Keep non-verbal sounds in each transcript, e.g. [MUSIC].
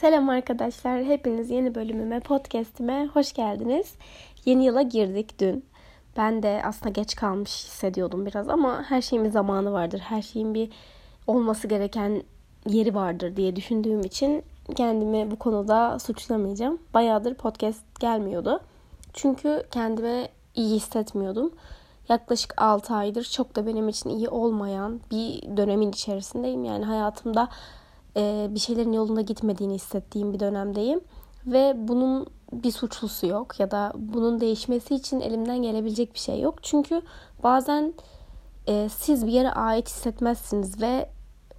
Selam arkadaşlar. Hepiniz yeni bölümüme, podcast'ime hoş geldiniz. Yeni yıla girdik dün. Ben de aslında geç kalmış hissediyordum biraz ama her şeyin bir zamanı vardır. Her şeyin bir olması gereken yeri vardır diye düşündüğüm için kendimi bu konuda suçlamayacağım. Bayağıdır podcast gelmiyordu. Çünkü kendime iyi hissetmiyordum. Yaklaşık 6 aydır çok da benim için iyi olmayan bir dönemin içerisindeyim. Yani hayatımda e, bir şeylerin yolunda gitmediğini hissettiğim bir dönemdeyim. Ve bunun bir suçlusu yok ya da bunun değişmesi için elimden gelebilecek bir şey yok. Çünkü bazen e, siz bir yere ait hissetmezsiniz ve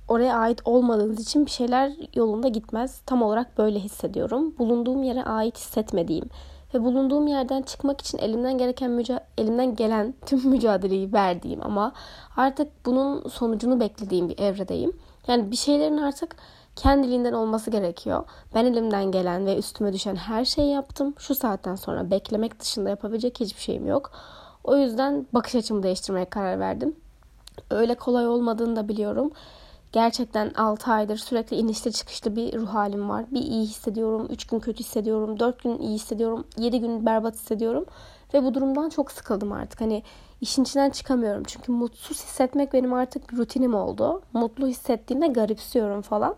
oraya ait olmadığınız için bir şeyler yolunda gitmez. Tam olarak böyle hissediyorum. Bulunduğum yere ait hissetmediğim ve bulunduğum yerden çıkmak için elimden gereken müca elimden gelen tüm [LAUGHS] mücadeleyi verdiğim ama artık bunun sonucunu beklediğim bir evredeyim. Yani bir şeylerin artık kendiliğinden olması gerekiyor. Ben elimden gelen ve üstüme düşen her şeyi yaptım. Şu saatten sonra beklemek dışında yapabilecek hiçbir şeyim yok. O yüzden bakış açımı değiştirmeye karar verdim. Öyle kolay olmadığını da biliyorum. Gerçekten 6 aydır sürekli inişli çıkışlı bir ruh halim var. Bir iyi hissediyorum, 3 gün kötü hissediyorum, 4 gün iyi hissediyorum, 7 gün berbat hissediyorum. Ve bu durumdan çok sıkıldım artık. Hani işin içinden çıkamıyorum. Çünkü mutsuz hissetmek benim artık rutinim oldu. Mutlu hissettiğimde garipsiyorum falan.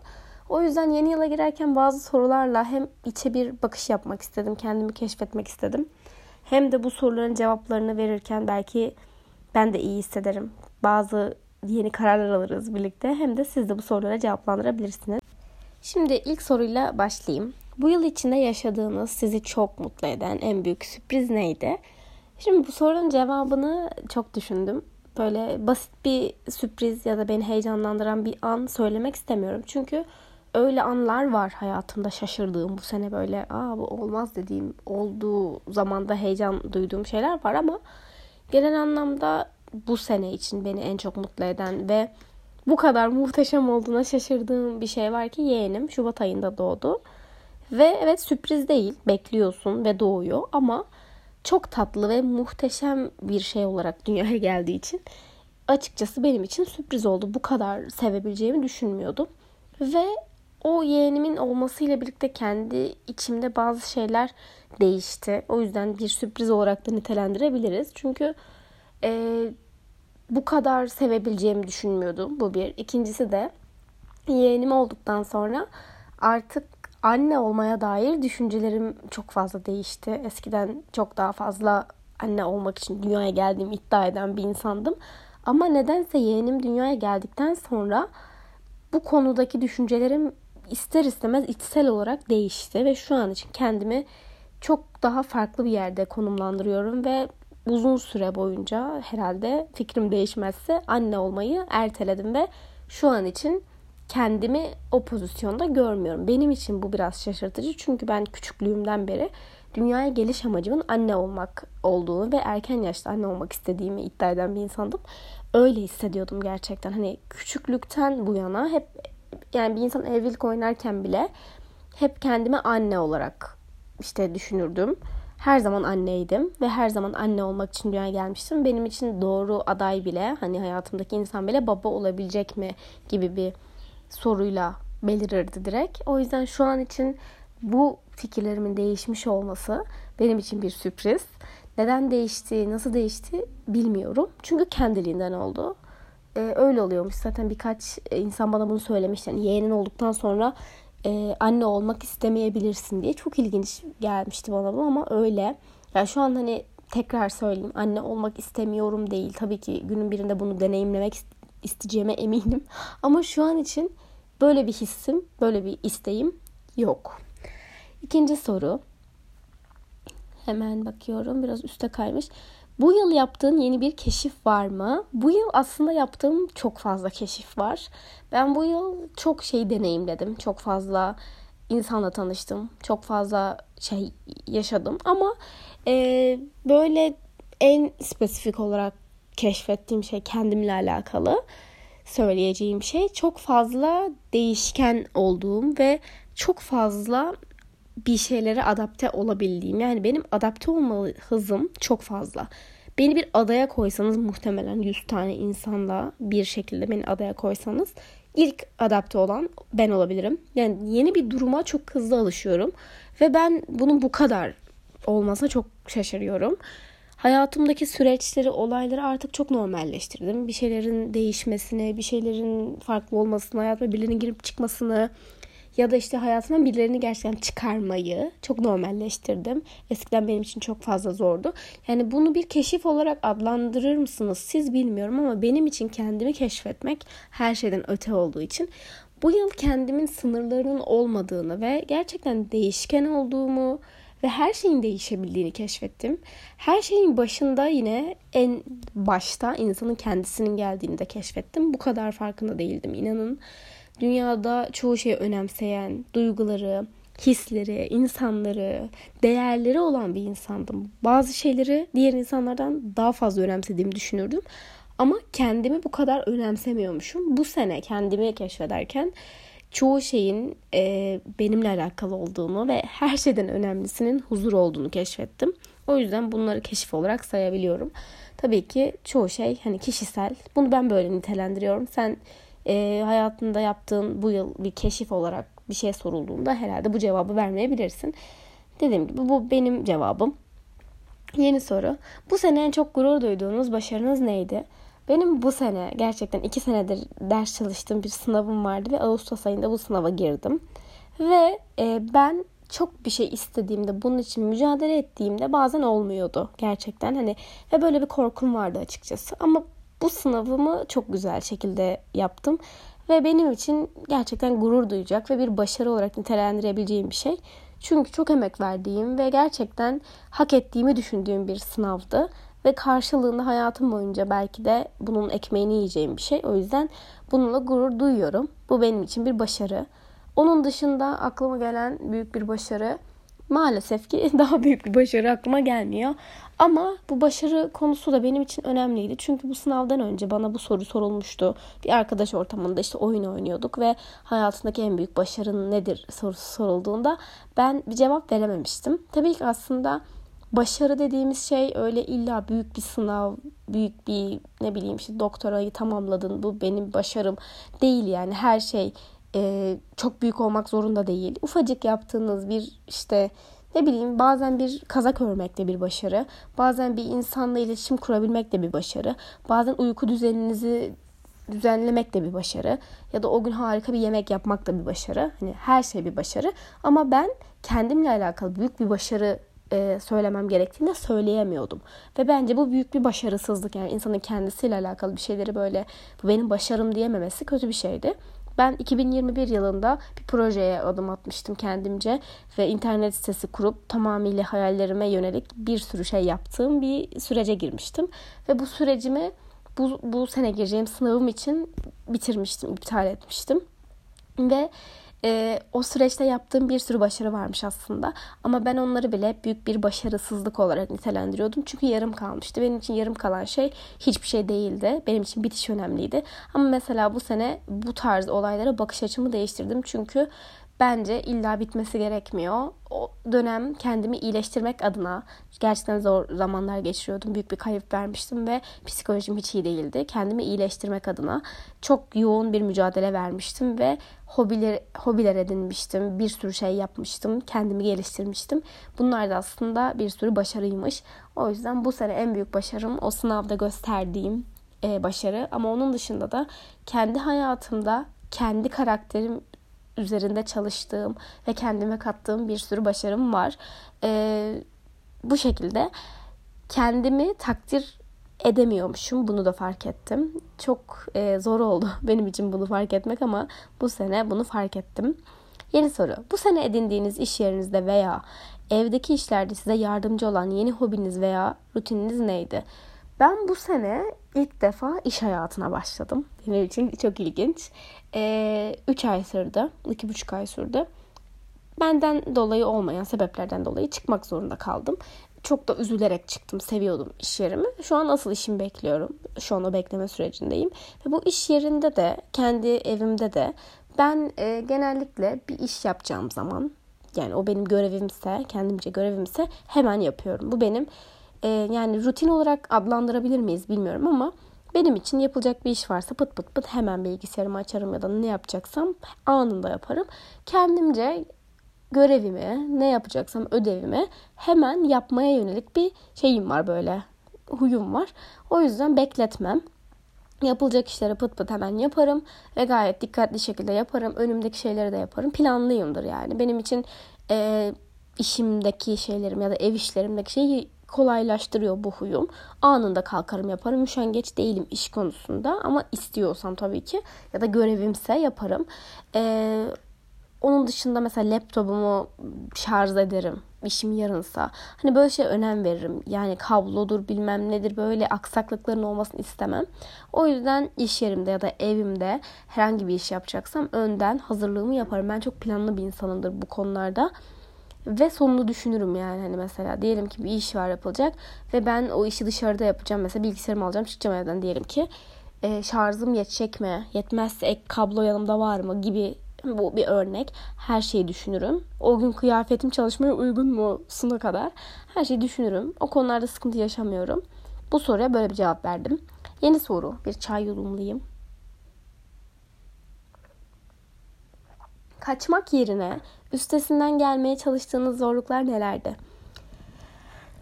O yüzden yeni yıla girerken bazı sorularla hem içe bir bakış yapmak istedim. Kendimi keşfetmek istedim. Hem de bu soruların cevaplarını verirken belki ben de iyi hissederim. Bazı yeni kararlar alırız birlikte. Hem de siz de bu sorulara cevaplandırabilirsiniz. Şimdi ilk soruyla başlayayım. Bu yıl içinde yaşadığınız sizi çok mutlu eden en büyük sürpriz neydi? Şimdi bu sorunun cevabını çok düşündüm. Böyle basit bir sürpriz ya da beni heyecanlandıran bir an söylemek istemiyorum. Çünkü öyle anlar var hayatımda şaşırdığım bu sene böyle aa bu olmaz dediğim olduğu zamanda heyecan duyduğum şeyler var ama genel anlamda bu sene için beni en çok mutlu eden ve bu kadar muhteşem olduğuna şaşırdığım bir şey var ki yeğenim Şubat ayında doğdu. Ve evet sürpriz değil bekliyorsun ve doğuyor ama çok tatlı ve muhteşem bir şey olarak [LAUGHS] dünyaya geldiği için açıkçası benim için sürpriz oldu. Bu kadar sevebileceğimi düşünmüyordum. Ve o yeğenimin olmasıyla birlikte kendi içimde bazı şeyler değişti. O yüzden bir sürpriz olarak da nitelendirebiliriz. Çünkü e, bu kadar sevebileceğimi düşünmüyordum. Bu bir. İkincisi de yeğenim olduktan sonra artık anne olmaya dair düşüncelerim çok fazla değişti. Eskiden çok daha fazla anne olmak için dünyaya geldiğimi iddia eden bir insandım. Ama nedense yeğenim dünyaya geldikten sonra bu konudaki düşüncelerim ister istemez içsel olarak değişti ve şu an için kendimi çok daha farklı bir yerde konumlandırıyorum ve uzun süre boyunca herhalde fikrim değişmezse anne olmayı erteledim ve şu an için kendimi o pozisyonda görmüyorum. Benim için bu biraz şaşırtıcı çünkü ben küçüklüğümden beri dünyaya geliş amacımın anne olmak olduğunu ve erken yaşta anne olmak istediğimi iddia eden bir insandım. Öyle hissediyordum gerçekten. Hani küçüklükten bu yana hep yani bir insan evlilik oynarken bile hep kendimi anne olarak işte düşünürdüm. Her zaman anneydim ve her zaman anne olmak için dünyaya gelmiştim. Benim için doğru aday bile hani hayatımdaki insan bile baba olabilecek mi gibi bir soruyla belirirdi direkt. O yüzden şu an için bu fikirlerimin değişmiş olması benim için bir sürpriz. Neden değişti, nasıl değişti bilmiyorum. Çünkü kendiliğinden oldu. Ee, öyle oluyormuş. Zaten birkaç insan bana bunu söylemiş. Yani yeğenin olduktan sonra e, anne olmak istemeyebilirsin diye. Çok ilginç gelmişti bana bu ama öyle. Yani şu an hani tekrar söyleyeyim anne olmak istemiyorum değil. Tabii ki günün birinde bunu deneyimlemek isteyeceğime eminim. Ama şu an için böyle bir hissim, böyle bir isteğim yok. İkinci soru. Hemen bakıyorum. Biraz üste kaymış. Bu yıl yaptığın yeni bir keşif var mı? Bu yıl aslında yaptığım çok fazla keşif var. Ben bu yıl çok şey deneyimledim. Çok fazla insanla tanıştım. Çok fazla şey yaşadım. Ama e, böyle en spesifik olarak keşfettiğim şey kendimle alakalı söyleyeceğim şey çok fazla değişken olduğum ve çok fazla bir şeylere adapte olabildiğim. Yani benim adapte olma hızım çok fazla. Beni bir adaya koysanız muhtemelen 100 tane insanla bir şekilde beni adaya koysanız ilk adapte olan ben olabilirim. Yani yeni bir duruma çok hızlı alışıyorum. Ve ben bunun bu kadar olmasa çok şaşırıyorum. Hayatımdaki süreçleri, olayları artık çok normalleştirdim. Bir şeylerin değişmesini, bir şeylerin farklı olmasını, hayatıma birilerinin girip çıkmasını ya da işte hayatımdan birilerini gerçekten çıkarmayı çok normalleştirdim. Eskiden benim için çok fazla zordu. Yani bunu bir keşif olarak adlandırır mısınız siz bilmiyorum ama benim için kendimi keşfetmek her şeyden öte olduğu için bu yıl kendimin sınırlarının olmadığını ve gerçekten değişken olduğumu ve her şeyin değişebildiğini keşfettim. Her şeyin başında yine en başta insanın kendisinin geldiğini de keşfettim. Bu kadar farkında değildim inanın. Dünyada çoğu şeyi önemseyen, duyguları, hisleri, insanları, değerleri olan bir insandım. Bazı şeyleri diğer insanlardan daha fazla önemsediğimi düşünürdüm. Ama kendimi bu kadar önemsemiyormuşum. Bu sene kendimi keşfederken çoğu şeyin e, benimle alakalı olduğunu ve her şeyden önemlisinin huzur olduğunu keşfettim. O yüzden bunları keşif olarak sayabiliyorum. Tabii ki çoğu şey hani kişisel. Bunu ben böyle nitelendiriyorum. Sen e, hayatında yaptığın bu yıl bir keşif olarak bir şey sorulduğunda herhalde bu cevabı vermeyebilirsin. Dediğim gibi bu benim cevabım. Yeni soru. Bu sene en çok gurur duyduğunuz başarınız neydi? Benim bu sene gerçekten iki senedir ders çalıştığım bir sınavım vardı ve Ağustos ayında bu sınava girdim. Ve e, ben çok bir şey istediğimde, bunun için mücadele ettiğimde bazen olmuyordu gerçekten. Hani ve böyle bir korkum vardı açıkçası. Ama bu sınavımı çok güzel şekilde yaptım ve benim için gerçekten gurur duyacak ve bir başarı olarak nitelendirebileceğim bir şey. Çünkü çok emek verdiğim ve gerçekten hak ettiğimi düşündüğüm bir sınavdı ve karşılığında hayatım boyunca belki de bunun ekmeğini yiyeceğim bir şey. O yüzden bununla gurur duyuyorum. Bu benim için bir başarı. Onun dışında aklıma gelen büyük bir başarı maalesef ki [LAUGHS] daha büyük bir başarı aklıma gelmiyor. Ama bu başarı konusu da benim için önemliydi. Çünkü bu sınavdan önce bana bu soru sorulmuştu. Bir arkadaş ortamında işte oyun oynuyorduk ve hayatındaki en büyük başarın nedir sorusu sorulduğunda ben bir cevap verememiştim. Tabii ki aslında başarı dediğimiz şey öyle illa büyük bir sınav, büyük bir ne bileyim işte doktorayı tamamladın bu benim başarım değil yani her şey e, çok büyük olmak zorunda değil. Ufacık yaptığınız bir işte ne bileyim bazen bir kazak örmek de bir başarı. Bazen bir insanla iletişim kurabilmek de bir başarı. Bazen uyku düzeninizi düzenlemek de bir başarı. Ya da o gün harika bir yemek yapmak da bir başarı. Hani her şey bir başarı. Ama ben kendimle alakalı büyük bir başarı e, söylemem gerektiğinde söyleyemiyordum. Ve bence bu büyük bir başarısızlık. Yani insanın kendisiyle alakalı bir şeyleri böyle bu benim başarım diyememesi kötü bir şeydi. Ben 2021 yılında bir projeye adım atmıştım kendimce ve internet sitesi kurup tamamıyla hayallerime yönelik bir sürü şey yaptığım bir sürece girmiştim. Ve bu sürecimi bu, bu sene gireceğim sınavım için bitirmiştim, iptal etmiştim. Ve e, o süreçte yaptığım bir sürü başarı varmış aslında. Ama ben onları bile büyük bir başarısızlık olarak nitelendiriyordum. Çünkü yarım kalmıştı. Benim için yarım kalan şey hiçbir şey değildi. Benim için bitiş önemliydi. Ama mesela bu sene bu tarz olaylara bakış açımı değiştirdim. Çünkü bence illa bitmesi gerekmiyor. O dönem kendimi iyileştirmek adına gerçekten zor zamanlar geçiriyordum. Büyük bir kayıp vermiştim ve psikolojim hiç iyi değildi. Kendimi iyileştirmek adına çok yoğun bir mücadele vermiştim ve hobiler, hobiler edinmiştim. Bir sürü şey yapmıştım. Kendimi geliştirmiştim. Bunlar da aslında bir sürü başarıymış. O yüzden bu sene en büyük başarım o sınavda gösterdiğim e, başarı. Ama onun dışında da kendi hayatımda kendi karakterim üzerinde çalıştığım ve kendime kattığım bir sürü başarım var. Ee, bu şekilde kendimi takdir edemiyormuşum. Bunu da fark ettim. Çok e, zor oldu [LAUGHS] benim için bunu fark etmek ama bu sene bunu fark ettim. Yeni soru. Bu sene edindiğiniz iş yerinizde veya evdeki işlerde size yardımcı olan yeni hobiniz veya rutininiz neydi? Ben bu sene ilk defa iş hayatına başladım. Benim için çok ilginç. 3 ee, ay sürdü. 2,5 ay sürdü. Benden dolayı olmayan sebeplerden dolayı çıkmak zorunda kaldım. Çok da üzülerek çıktım. Seviyordum iş yerimi. Şu an asıl işimi bekliyorum. Şu an o bekleme sürecindeyim. Ve bu iş yerinde de, kendi evimde de ben e, genellikle bir iş yapacağım zaman yani o benim görevimse, kendimce görevimse hemen yapıyorum. Bu benim e, yani rutin olarak adlandırabilir miyiz bilmiyorum ama Benim için yapılacak bir iş varsa pıt pıt pıt hemen bilgisayarımı açarım ya da ne yapacaksam anında yaparım. Kendimce görevimi, ne yapacaksam ödevimi hemen yapmaya yönelik bir şeyim var böyle. Huyum var. O yüzden bekletmem. Yapılacak işleri pıt pıt hemen yaparım ve gayet dikkatli şekilde yaparım. Önümdeki şeyleri de yaparım. Planlıyımdır yani. Benim için e, işimdeki şeylerim ya da ev işlerimdeki şeyi kolaylaştırıyor bu huyum. Anında kalkarım yaparım. Üşengeç değilim iş konusunda ama istiyorsam tabii ki ya da görevimse yaparım. Ee, onun dışında mesela laptopumu şarj ederim. İşim yarınsa. Hani böyle şey önem veririm. Yani kablodur bilmem nedir böyle aksaklıkların olmasını istemem. O yüzden iş yerimde ya da evimde herhangi bir iş yapacaksam önden hazırlığımı yaparım. Ben çok planlı bir insanımdır bu konularda. Ve sonunu düşünürüm yani hani mesela diyelim ki bir iş var yapılacak ve ben o işi dışarıda yapacağım. Mesela bilgisayarımı alacağım çıkacağım evden diyelim ki e, şarjım yetecek mi? Yetmezse ek kablo yanımda var mı gibi bu bir örnek. Her şeyi düşünürüm. O gün kıyafetim çalışmaya uygun mu suna kadar. Her şeyi düşünürüm. O konularda sıkıntı yaşamıyorum. Bu soruya böyle bir cevap verdim. Yeni soru. Bir çay yudumlayayım. Kaçmak yerine üstesinden gelmeye çalıştığınız zorluklar nelerdi?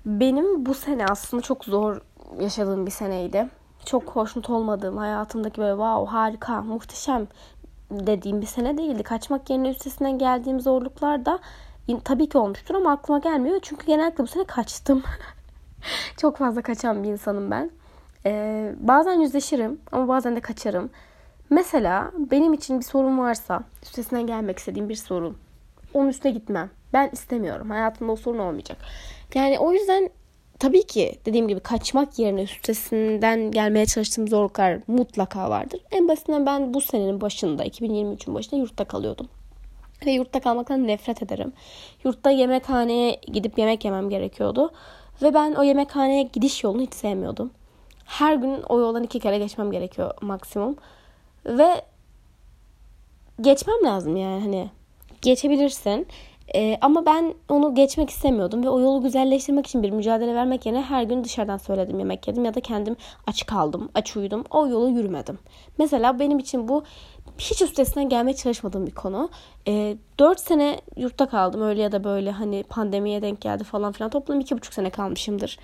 Benim bu sene aslında çok zor yaşadığım bir seneydi. Çok hoşnut olmadığım, hayatımdaki böyle wow harika, muhteşem dediğim bir sene değildi. Kaçmak yerine üstesinden geldiğim zorluklar da tabii ki olmuştur ama aklıma gelmiyor. Çünkü genellikle bu sene kaçtım. [LAUGHS] çok fazla kaçan bir insanım ben. Ee, bazen yüzleşirim ama bazen de kaçarım. Mesela benim için bir sorun varsa, üstesinden gelmek istediğim bir sorun. Onun üstüne gitmem. Ben istemiyorum. Hayatımda o sorun olmayacak. Yani o yüzden tabii ki dediğim gibi kaçmak yerine üstesinden gelmeye çalıştığım zorluklar mutlaka vardır. En basitinden ben bu senenin başında, 2023'ün başında yurtta kalıyordum. Ve yurtta kalmaktan nefret ederim. Yurtta yemekhaneye gidip yemek yemem gerekiyordu. Ve ben o yemekhaneye gidiş yolunu hiç sevmiyordum. Her gün o yoldan iki kere geçmem gerekiyor maksimum. Ve geçmem lazım yani hani geçebilirsin. Ee, ama ben onu geçmek istemiyordum ve o yolu güzelleştirmek için bir mücadele vermek yerine her gün dışarıdan söyledim yemek yedim ya da kendim aç kaldım, aç uyudum. O yolu yürümedim. Mesela benim için bu hiç üstesinden gelmeye çalışmadığım bir konu. Ee, 4 sene yurtta kaldım öyle ya da böyle hani pandemiye denk geldi falan filan. Toplam 2,5 sene kalmışımdır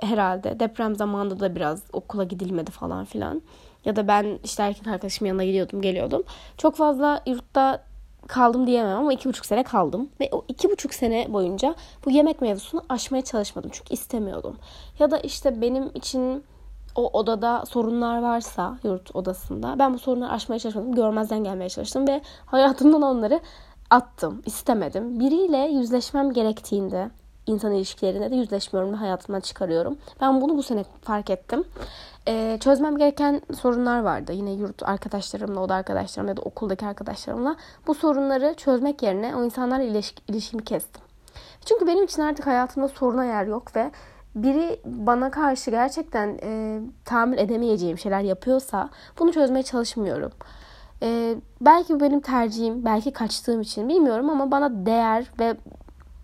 herhalde. Deprem zamanında da biraz okula gidilmedi falan filan. Ya da ben işte erkek arkadaşımın yanına gidiyordum geliyordum. Çok fazla yurtta kaldım diyemem ama iki buçuk sene kaldım. Ve o iki buçuk sene boyunca bu yemek mevzusunu aşmaya çalışmadım. Çünkü istemiyordum. Ya da işte benim için o odada sorunlar varsa yurt odasında ben bu sorunları aşmaya çalışmadım. Görmezden gelmeye çalıştım ve hayatımdan onları attım. istemedim. Biriyle yüzleşmem gerektiğinde insan ilişkilerinde de yüzleşmiyorum ve hayatımdan çıkarıyorum. Ben bunu bu sene fark ettim. Ee, çözmem gereken sorunlar vardı. Yine yurt arkadaşlarımla, oda arkadaşlarımla ya da okuldaki arkadaşlarımla. Bu sorunları çözmek yerine o insanlarla ilişki, ilişkimi kestim. Çünkü benim için artık hayatımda soruna yer yok ve biri bana karşı gerçekten e, tahammül edemeyeceğim şeyler yapıyorsa bunu çözmeye çalışmıyorum. E, belki bu benim tercihim, belki kaçtığım için bilmiyorum ama bana değer ve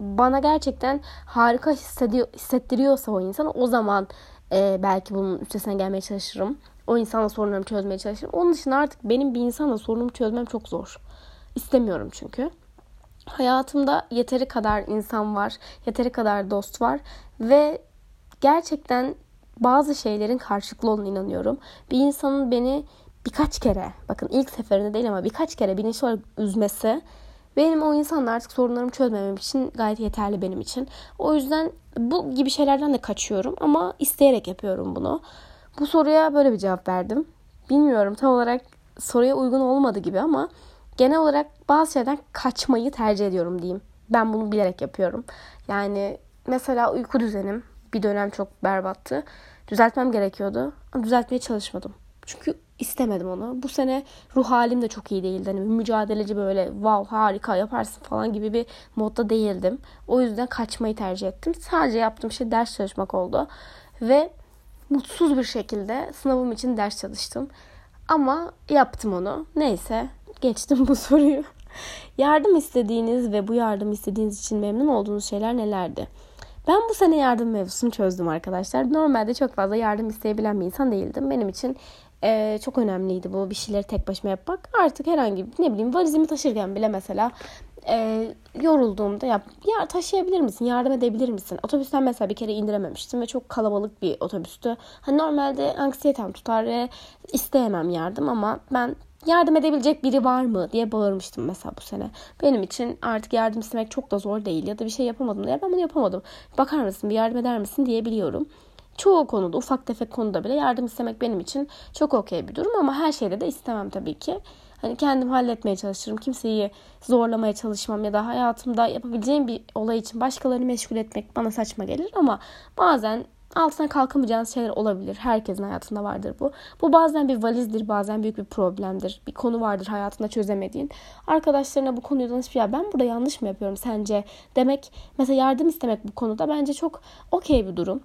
bana gerçekten harika hissettiriyorsa o insan o zaman e, belki bunun üstesine gelmeye çalışırım. O insanla sorunlarımı çözmeye çalışırım. Onun dışında artık benim bir insanla sorunumu çözmem çok zor. İstemiyorum çünkü. Hayatımda yeteri kadar insan var, yeteri kadar dost var ve gerçekten bazı şeylerin karşılıklı olduğunu inanıyorum. Bir insanın beni birkaç kere, bakın ilk seferinde değil ama birkaç kere bilinçli olarak üzmesi benim o insanla artık sorunlarımı çözmemem için gayet yeterli benim için. O yüzden bu gibi şeylerden de kaçıyorum ama isteyerek yapıyorum bunu. Bu soruya böyle bir cevap verdim. Bilmiyorum tam olarak soruya uygun olmadı gibi ama genel olarak bazı şeylerden kaçmayı tercih ediyorum diyeyim. Ben bunu bilerek yapıyorum. Yani mesela uyku düzenim bir dönem çok berbattı. Düzeltmem gerekiyordu ama düzeltmeye çalışmadım. Çünkü istemedim onu. Bu sene ruh halim de çok iyi değildi. Hani mücadeleci böyle wow harika yaparsın falan gibi bir modda değildim. O yüzden kaçmayı tercih ettim. Sadece yaptığım şey ders çalışmak oldu. Ve mutsuz bir şekilde sınavım için ders çalıştım. Ama yaptım onu. Neyse geçtim bu [LAUGHS] soruyu. Yardım istediğiniz ve bu yardım istediğiniz için memnun olduğunuz şeyler nelerdi? Ben bu sene yardım mevzusunu çözdüm arkadaşlar. Normalde çok fazla yardım isteyebilen bir insan değildim. Benim için e, çok önemliydi bu bir şeyleri tek başıma yapmak. Artık herhangi ne bileyim valizimi taşırken bile mesela e, yorulduğumda ya, ya taşıyabilir misin? Yardım edebilir misin? Otobüsten mesela bir kere indirememiştim ve çok kalabalık bir otobüstü. Hani normalde anksiyetem tutar ve isteyemem yardım ama ben yardım edebilecek biri var mı diye bağırmıştım mesela bu sene. Benim için artık yardım istemek çok da zor değil ya da bir şey yapamadım diye ben bunu yapamadım. Bakar mısın bir yardım eder misin diyebiliyorum. Çoğu konuda ufak tefek konuda bile yardım istemek benim için çok okey bir durum ama her şeyde de istemem tabii ki. Hani kendim halletmeye çalışırım. Kimseyi zorlamaya çalışmam ya da hayatımda yapabileceğim bir olay için başkalarını meşgul etmek bana saçma gelir ama bazen altına kalkamayacağınız şeyler olabilir. Herkesin hayatında vardır bu. Bu bazen bir valizdir, bazen büyük bir problemdir. Bir konu vardır hayatında çözemediğin. Arkadaşlarına bu konuyu danışıp ya ben burada yanlış mı yapıyorum sence demek mesela yardım istemek bu konuda bence çok okey bir durum.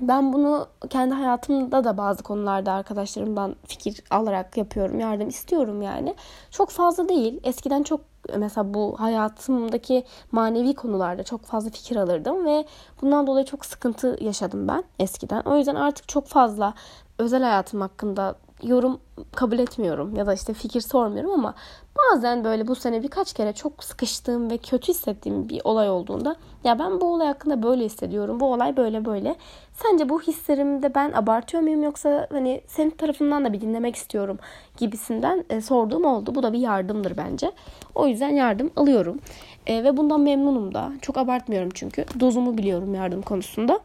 Ben bunu kendi hayatımda da bazı konularda arkadaşlarımdan fikir alarak yapıyorum. Yardım istiyorum yani. Çok fazla değil. Eskiden çok mesela bu hayatımdaki manevi konularda çok fazla fikir alırdım ve bundan dolayı çok sıkıntı yaşadım ben eskiden. O yüzden artık çok fazla özel hayatım hakkında yorum kabul etmiyorum ya da işte fikir sormuyorum ama bazen böyle bu sene birkaç kere çok sıkıştığım ve kötü hissettiğim bir olay olduğunda ya ben bu olay hakkında böyle hissediyorum. Bu olay böyle böyle. Sence bu hislerimde ben abartıyor muyum yoksa hani senin tarafından da bir dinlemek istiyorum gibisinden e, sorduğum oldu. Bu da bir yardımdır bence. O yüzden yardım alıyorum. E, ve bundan memnunum da. Çok abartmıyorum çünkü. Dozumu biliyorum yardım konusunda.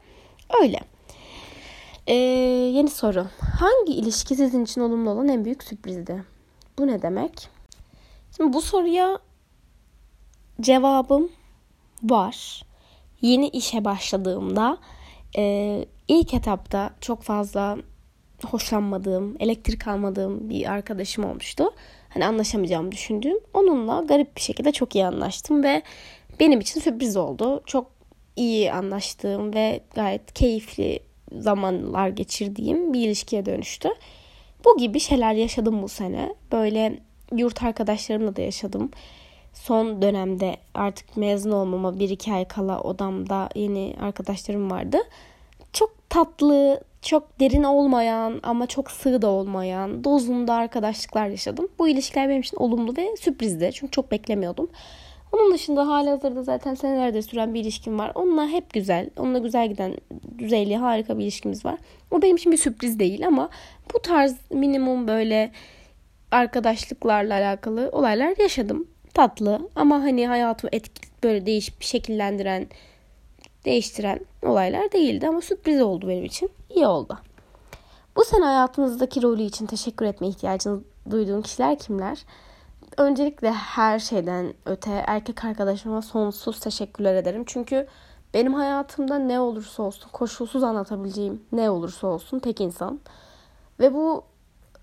Öyle. Ee, yeni soru. Hangi ilişki sizin için olumlu olan en büyük sürprizdi? Bu ne demek? Şimdi bu soruya cevabım var. Yeni işe başladığımda e, ilk etapta çok fazla hoşlanmadığım, elektrik almadığım bir arkadaşım olmuştu. Hani anlaşamayacağımı düşündüğüm. Onunla garip bir şekilde çok iyi anlaştım ve benim için sürpriz oldu. Çok iyi anlaştığım ve gayet keyifli zamanlar geçirdiğim bir ilişkiye dönüştü. Bu gibi şeyler yaşadım bu sene. Böyle yurt arkadaşlarımla da yaşadım. Son dönemde artık mezun olmama bir iki ay kala odamda yeni arkadaşlarım vardı. Çok tatlı, çok derin olmayan ama çok sığ da olmayan dozunda arkadaşlıklar yaşadım. Bu ilişkiler benim için olumlu ve sürprizdi. Çünkü çok beklemiyordum. Onun dışında hali hazırda zaten senelerdir süren bir ilişkim var. Onunla hep güzel, onunla güzel giden düzeyli harika bir ilişkimiz var. O benim için bir sürpriz değil ama bu tarz minimum böyle arkadaşlıklarla alakalı olaylar yaşadım. Tatlı ama hani hayatımı etki böyle değişip şekillendiren, değiştiren olaylar değildi ama sürpriz oldu benim için. İyi oldu. Bu sene hayatınızdaki rolü için teşekkür etme ihtiyacını duyduğun kişiler kimler? Öncelikle her şeyden öte erkek arkadaşıma sonsuz teşekkürler ederim. Çünkü benim hayatımda ne olursa olsun koşulsuz anlatabileceğim ne olursa olsun tek insan. Ve bu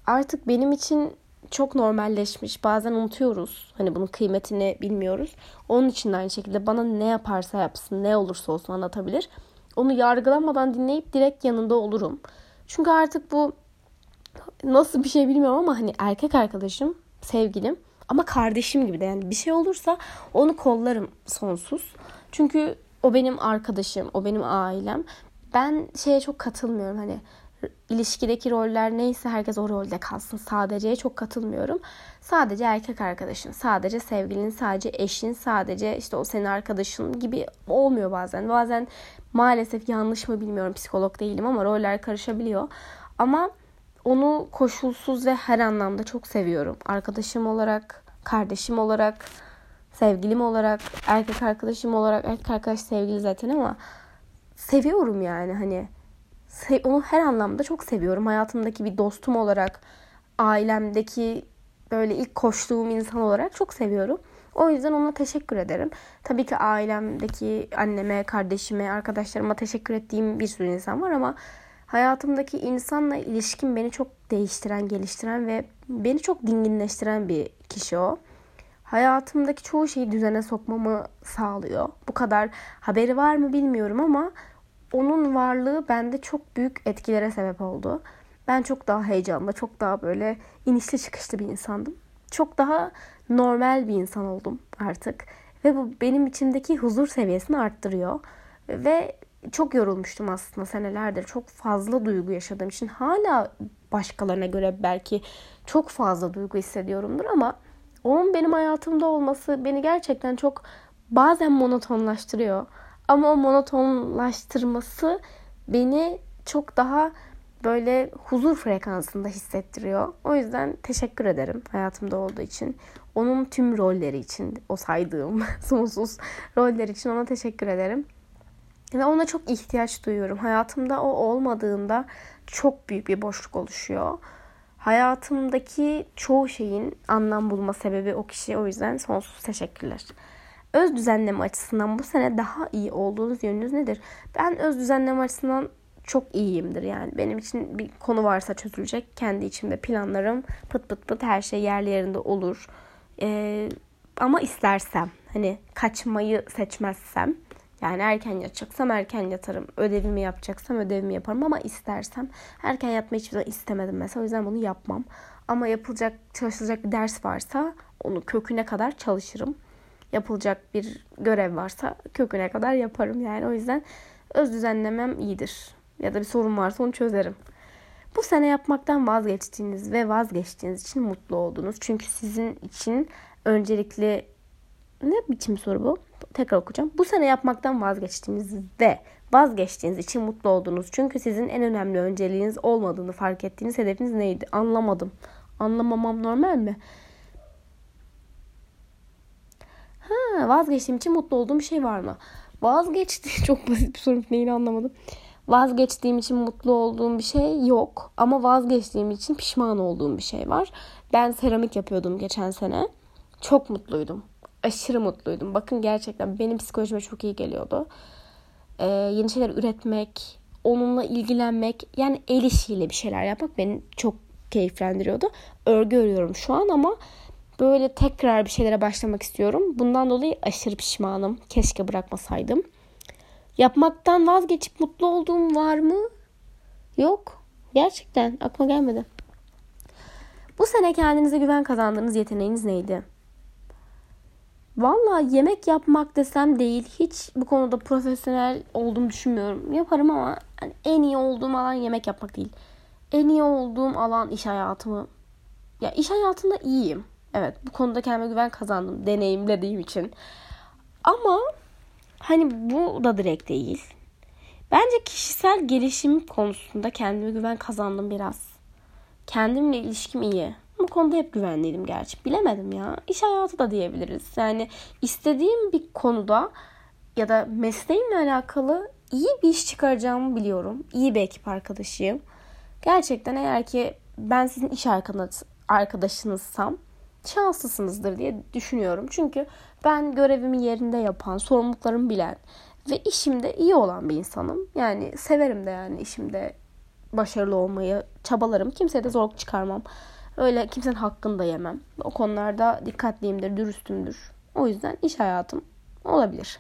artık benim için çok normalleşmiş. Bazen unutuyoruz. Hani bunun kıymetini bilmiyoruz. Onun için de aynı şekilde bana ne yaparsa yapsın, ne olursa olsun anlatabilir. Onu yargılamadan dinleyip direkt yanında olurum. Çünkü artık bu nasıl bir şey bilmiyorum ama hani erkek arkadaşım, sevgilim ama kardeşim gibi de yani bir şey olursa onu kollarım sonsuz. Çünkü o benim arkadaşım, o benim ailem. Ben şeye çok katılmıyorum hani ilişkideki roller neyse herkes o rolde kalsın. Sadece çok katılmıyorum. Sadece erkek arkadaşın, sadece sevgilin, sadece eşin, sadece işte o senin arkadaşın gibi olmuyor bazen. Bazen maalesef yanlış mı bilmiyorum psikolog değilim ama roller karışabiliyor. Ama onu koşulsuz ve her anlamda çok seviyorum. Arkadaşım olarak, kardeşim olarak, sevgilim olarak, erkek arkadaşım olarak, erkek arkadaş sevgili zaten ama seviyorum yani hani onu her anlamda çok seviyorum. Hayatımdaki bir dostum olarak, ailemdeki böyle ilk koştuğum insan olarak çok seviyorum. O yüzden ona teşekkür ederim. Tabii ki ailemdeki anneme, kardeşime, arkadaşlarıma teşekkür ettiğim bir sürü insan var ama hayatımdaki insanla ilişkim beni çok değiştiren, geliştiren ve beni çok dinginleştiren bir kişi o. Hayatımdaki çoğu şeyi düzene sokmamı sağlıyor. Bu kadar haberi var mı bilmiyorum ama onun varlığı bende çok büyük etkilere sebep oldu. Ben çok daha heyecanlı, çok daha böyle inişli çıkışlı bir insandım. Çok daha normal bir insan oldum artık. Ve bu benim içimdeki huzur seviyesini arttırıyor. Ve çok yorulmuştum aslında senelerdir. Çok fazla duygu yaşadığım için hala başkalarına göre belki çok fazla duygu hissediyorumdur ama onun benim hayatımda olması beni gerçekten çok bazen monotonlaştırıyor. Ama o monotonlaştırması beni çok daha böyle huzur frekansında hissettiriyor. O yüzden teşekkür ederim hayatımda olduğu için. Onun tüm rolleri için, o saydığım [LAUGHS] sonsuz roller için ona teşekkür ederim. Ve ona çok ihtiyaç duyuyorum. Hayatımda o olmadığında çok büyük bir boşluk oluşuyor. Hayatımdaki çoğu şeyin anlam bulma sebebi o kişi. O yüzden sonsuz teşekkürler. Öz düzenleme açısından bu sene daha iyi olduğunuz yönünüz nedir? Ben öz düzenleme açısından çok iyiyimdir yani. Benim için bir konu varsa çözülecek. Kendi içimde planlarım pıt pıt pıt her şey yerli yerinde olur. Ee, ama istersem hani kaçmayı seçmezsem yani erken yatacaksam erken yatarım. Ödevimi yapacaksam ödevimi yaparım ama istersem erken yatmayı hiçbir zaman istemedim mesela. O yüzden bunu yapmam. Ama yapılacak, çalışılacak bir ders varsa onu köküne kadar çalışırım. Yapılacak bir görev varsa köküne kadar yaparım yani. O yüzden öz düzenlemem iyidir. Ya da bir sorun varsa onu çözerim. Bu sene yapmaktan vazgeçtiğiniz ve vazgeçtiğiniz için mutlu oldunuz. Çünkü sizin için öncelikli ne biçim soru bu? Tekrar okuyacağım. Bu sene yapmaktan vazgeçtiğinizde vazgeçtiğiniz için mutlu oldunuz. Çünkü sizin en önemli önceliğiniz olmadığını fark ettiğiniz hedefiniz neydi? Anlamadım. Anlamamam normal mi? Ha, vazgeçtiğim için mutlu olduğum bir şey var mı? Vazgeçti. [LAUGHS] Çok basit bir soru. Neyini anlamadım. Vazgeçtiğim için mutlu olduğum bir şey yok. Ama vazgeçtiğim için pişman olduğum bir şey var. Ben seramik yapıyordum geçen sene. Çok mutluydum aşırı mutluydum. Bakın gerçekten benim psikolojime çok iyi geliyordu. Ee, yeni şeyler üretmek, onunla ilgilenmek, yani el işiyle bir şeyler yapmak beni çok keyiflendiriyordu. Örgü örüyorum şu an ama böyle tekrar bir şeylere başlamak istiyorum. Bundan dolayı aşırı pişmanım. Keşke bırakmasaydım. Yapmaktan vazgeçip mutlu olduğum var mı? Yok. Gerçekten aklıma gelmedi. Bu sene kendinize güven kazandığınız yeteneğiniz neydi? Valla yemek yapmak desem değil. Hiç bu konuda profesyonel olduğumu düşünmüyorum. Yaparım ama yani en iyi olduğum alan yemek yapmak değil. En iyi olduğum alan iş hayatımı. Ya iş hayatında iyiyim. Evet bu konuda kendime güven kazandım. Deneyimlediğim için. Ama hani bu da direkt değil. Bence kişisel gelişim konusunda kendime güven kazandım biraz. Kendimle ilişkim iyi. Bu konuda hep güvenliydim gerçi. Bilemedim ya. İş hayatı da diyebiliriz. Yani istediğim bir konuda ya da mesleğimle alakalı iyi bir iş çıkaracağımı biliyorum. İyi bir ekip arkadaşıyım. Gerçekten eğer ki ben sizin iş arkadaşınızsam şanslısınızdır diye düşünüyorum. Çünkü ben görevimi yerinde yapan, sorumluluklarımı bilen ve işimde iyi olan bir insanım. Yani severim de yani işimde başarılı olmayı çabalarım. Kimseye de zorluk çıkarmam. Öyle kimsenin hakkını da yemem. O konularda dikkatliyimdir, dürüstümdür. O yüzden iş hayatım olabilir.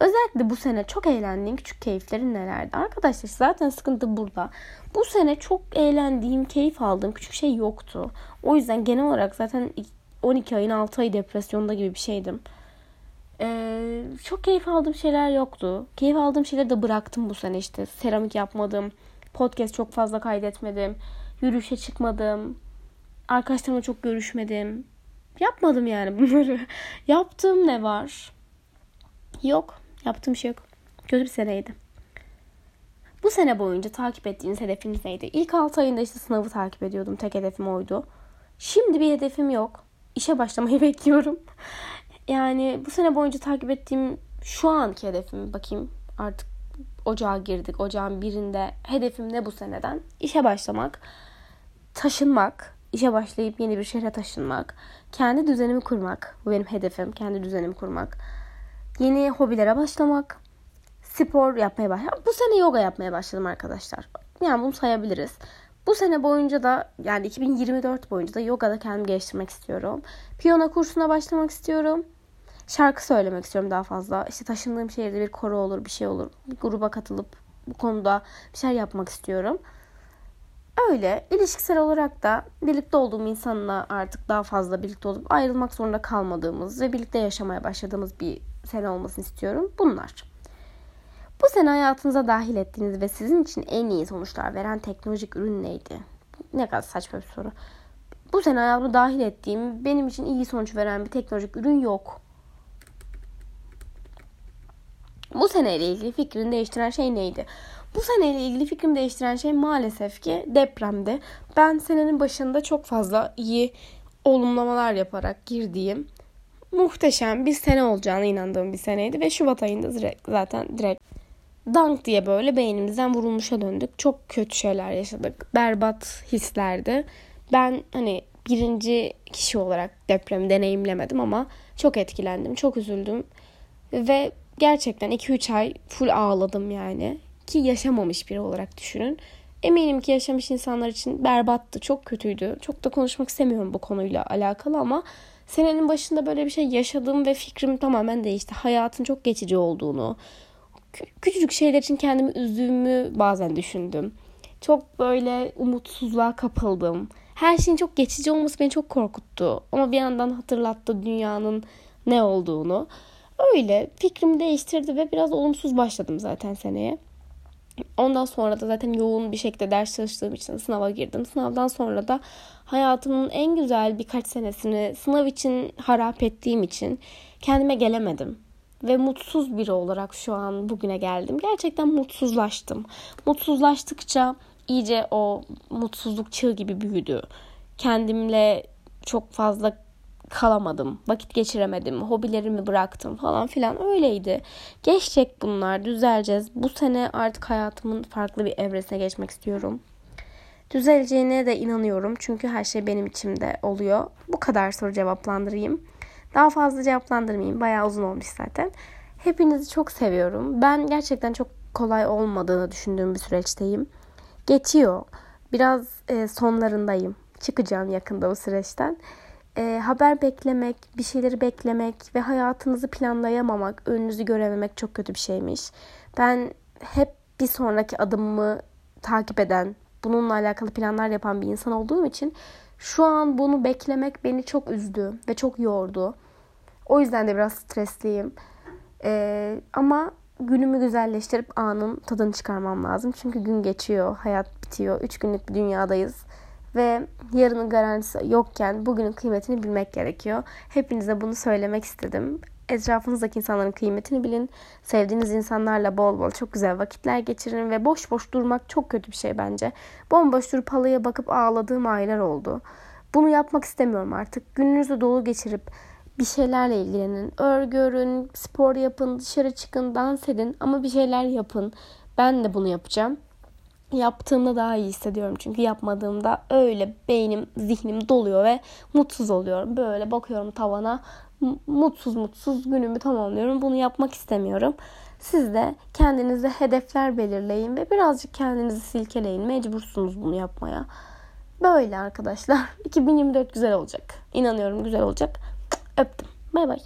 Özellikle bu sene çok eğlendiğim küçük keyiflerin nelerdi? Arkadaşlar zaten sıkıntı burada. Bu sene çok eğlendiğim, keyif aldığım küçük şey yoktu. O yüzden genel olarak zaten 12 ayın 6 ayı depresyonda gibi bir şeydim. Ee, çok keyif aldığım şeyler yoktu. Keyif aldığım şeyleri de bıraktım bu sene işte. Seramik yapmadım. Podcast çok fazla kaydetmedim. Yürüyüşe çıkmadım. Arkadaşlarımla çok görüşmedim. Yapmadım yani [LAUGHS] bunları. Yaptığım ne var? Yok. Yaptığım şey yok. Kötü bir seneydi. Bu sene boyunca takip ettiğiniz hedefiniz neydi? İlk 6 ayında işte sınavı takip ediyordum. Tek hedefim oydu. Şimdi bir hedefim yok. İşe başlamayı [LAUGHS] bekliyorum. Yani bu sene boyunca takip ettiğim şu anki hedefim bakayım artık ocağa girdik. Ocağın birinde hedefim ne bu seneden? İşe başlamak, taşınmak, işe başlayıp yeni bir şehre taşınmak, kendi düzenimi kurmak. Bu benim hedefim. Kendi düzenimi kurmak. Yeni hobilere başlamak. Spor yapmaya başlamak. Bu sene yoga yapmaya başladım arkadaşlar. Yani bunu sayabiliriz. Bu sene boyunca da yani 2024 boyunca da yogada kendimi geliştirmek istiyorum. Piyano kursuna başlamak istiyorum. Şarkı söylemek istiyorum daha fazla. İşte taşındığım şehirde bir koro olur, bir şey olur. Bir gruba katılıp bu konuda bir şeyler yapmak istiyorum. Öyle ilişkisel olarak da birlikte olduğum insanla artık daha fazla birlikte olup ayrılmak zorunda kalmadığımız ve birlikte yaşamaya başladığımız bir sene olmasını istiyorum. Bunlar. Bu sene hayatınıza dahil ettiğiniz ve sizin için en iyi sonuçlar veren teknolojik ürün neydi? Ne kadar saçma bir soru. Bu sene hayatıma dahil ettiğim benim için iyi sonuç veren bir teknolojik ürün yok. Bu seneyle ilgili fikrini değiştiren şey neydi? Bu seneyle ilgili fikrimi değiştiren şey maalesef ki depremdi. Ben senenin başında çok fazla iyi olumlamalar yaparak girdiğim muhteşem bir sene olacağına inandığım bir seneydi ve Şubat ayında direkt, zaten direkt dank diye böyle beynimizden vurulmuşa döndük. Çok kötü şeyler yaşadık. Berbat hislerdi. Ben hani birinci kişi olarak depremi deneyimlemedim ama çok etkilendim, çok üzüldüm. Ve gerçekten 2-3 ay full ağladım yani. Ki yaşamamış biri olarak düşünün. Eminim ki yaşamış insanlar için berbattı, çok kötüydü. Çok da konuşmak istemiyorum bu konuyla alakalı ama senenin başında böyle bir şey yaşadım ve fikrim tamamen değişti. Hayatın çok geçici olduğunu, küçücük şeyler için kendimi üzdüğümü bazen düşündüm. Çok böyle umutsuzluğa kapıldım. Her şeyin çok geçici olması beni çok korkuttu. Ama bir yandan hatırlattı dünyanın ne olduğunu. Öyle fikrimi değiştirdi ve biraz olumsuz başladım zaten seneye. Ondan sonra da zaten yoğun bir şekilde ders çalıştığım için sınava girdim. Sınavdan sonra da hayatımın en güzel birkaç senesini sınav için harap ettiğim için kendime gelemedim. Ve mutsuz biri olarak şu an bugüne geldim. Gerçekten mutsuzlaştım. Mutsuzlaştıkça iyice o mutsuzluk çığ gibi büyüdü. Kendimle çok fazla kalamadım. Vakit geçiremedim. Hobilerimi bıraktım falan filan. Öyleydi. Geçecek bunlar. Düzeleceğiz. Bu sene artık hayatımın farklı bir evresine geçmek istiyorum. Düzeleceğine de inanıyorum. Çünkü her şey benim içimde oluyor. Bu kadar soru cevaplandırayım. Daha fazla cevaplandırmayayım. Bayağı uzun olmuş zaten. Hepinizi çok seviyorum. Ben gerçekten çok kolay olmadığını düşündüğüm bir süreçteyim. Geçiyor. Biraz e, sonlarındayım. Çıkacağım yakında bu süreçten e, haber beklemek, bir şeyleri beklemek ve hayatınızı planlayamamak, önünüzü görememek çok kötü bir şeymiş. Ben hep bir sonraki adımımı takip eden, bununla alakalı planlar yapan bir insan olduğum için şu an bunu beklemek beni çok üzdü ve çok yordu. O yüzden de biraz stresliyim. Ee, ama günümü güzelleştirip anın tadını çıkarmam lazım. Çünkü gün geçiyor, hayat bitiyor. Üç günlük bir dünyadayız ve yarının garantisi yokken bugünün kıymetini bilmek gerekiyor. Hepinize bunu söylemek istedim. Etrafınızdaki insanların kıymetini bilin. Sevdiğiniz insanlarla bol bol çok güzel vakitler geçirin ve boş boş durmak çok kötü bir şey bence. Bomboş durup halıya bakıp ağladığım aylar oldu. Bunu yapmak istemiyorum artık. Gününüzü dolu geçirip bir şeylerle ilgilenin. Örgü örün, spor yapın, dışarı çıkın, dans edin ama bir şeyler yapın. Ben de bunu yapacağım yaptığımda daha iyi hissediyorum. Çünkü yapmadığımda öyle beynim, zihnim doluyor ve mutsuz oluyorum. Böyle bakıyorum tavana mutsuz mutsuz günümü tamamlıyorum. Bunu yapmak istemiyorum. Siz de kendinize hedefler belirleyin ve birazcık kendinizi silkeleyin. Mecbursunuz bunu yapmaya. Böyle arkadaşlar. [LAUGHS] 2024 güzel olacak. İnanıyorum güzel olacak. Öptüm. Bay bay.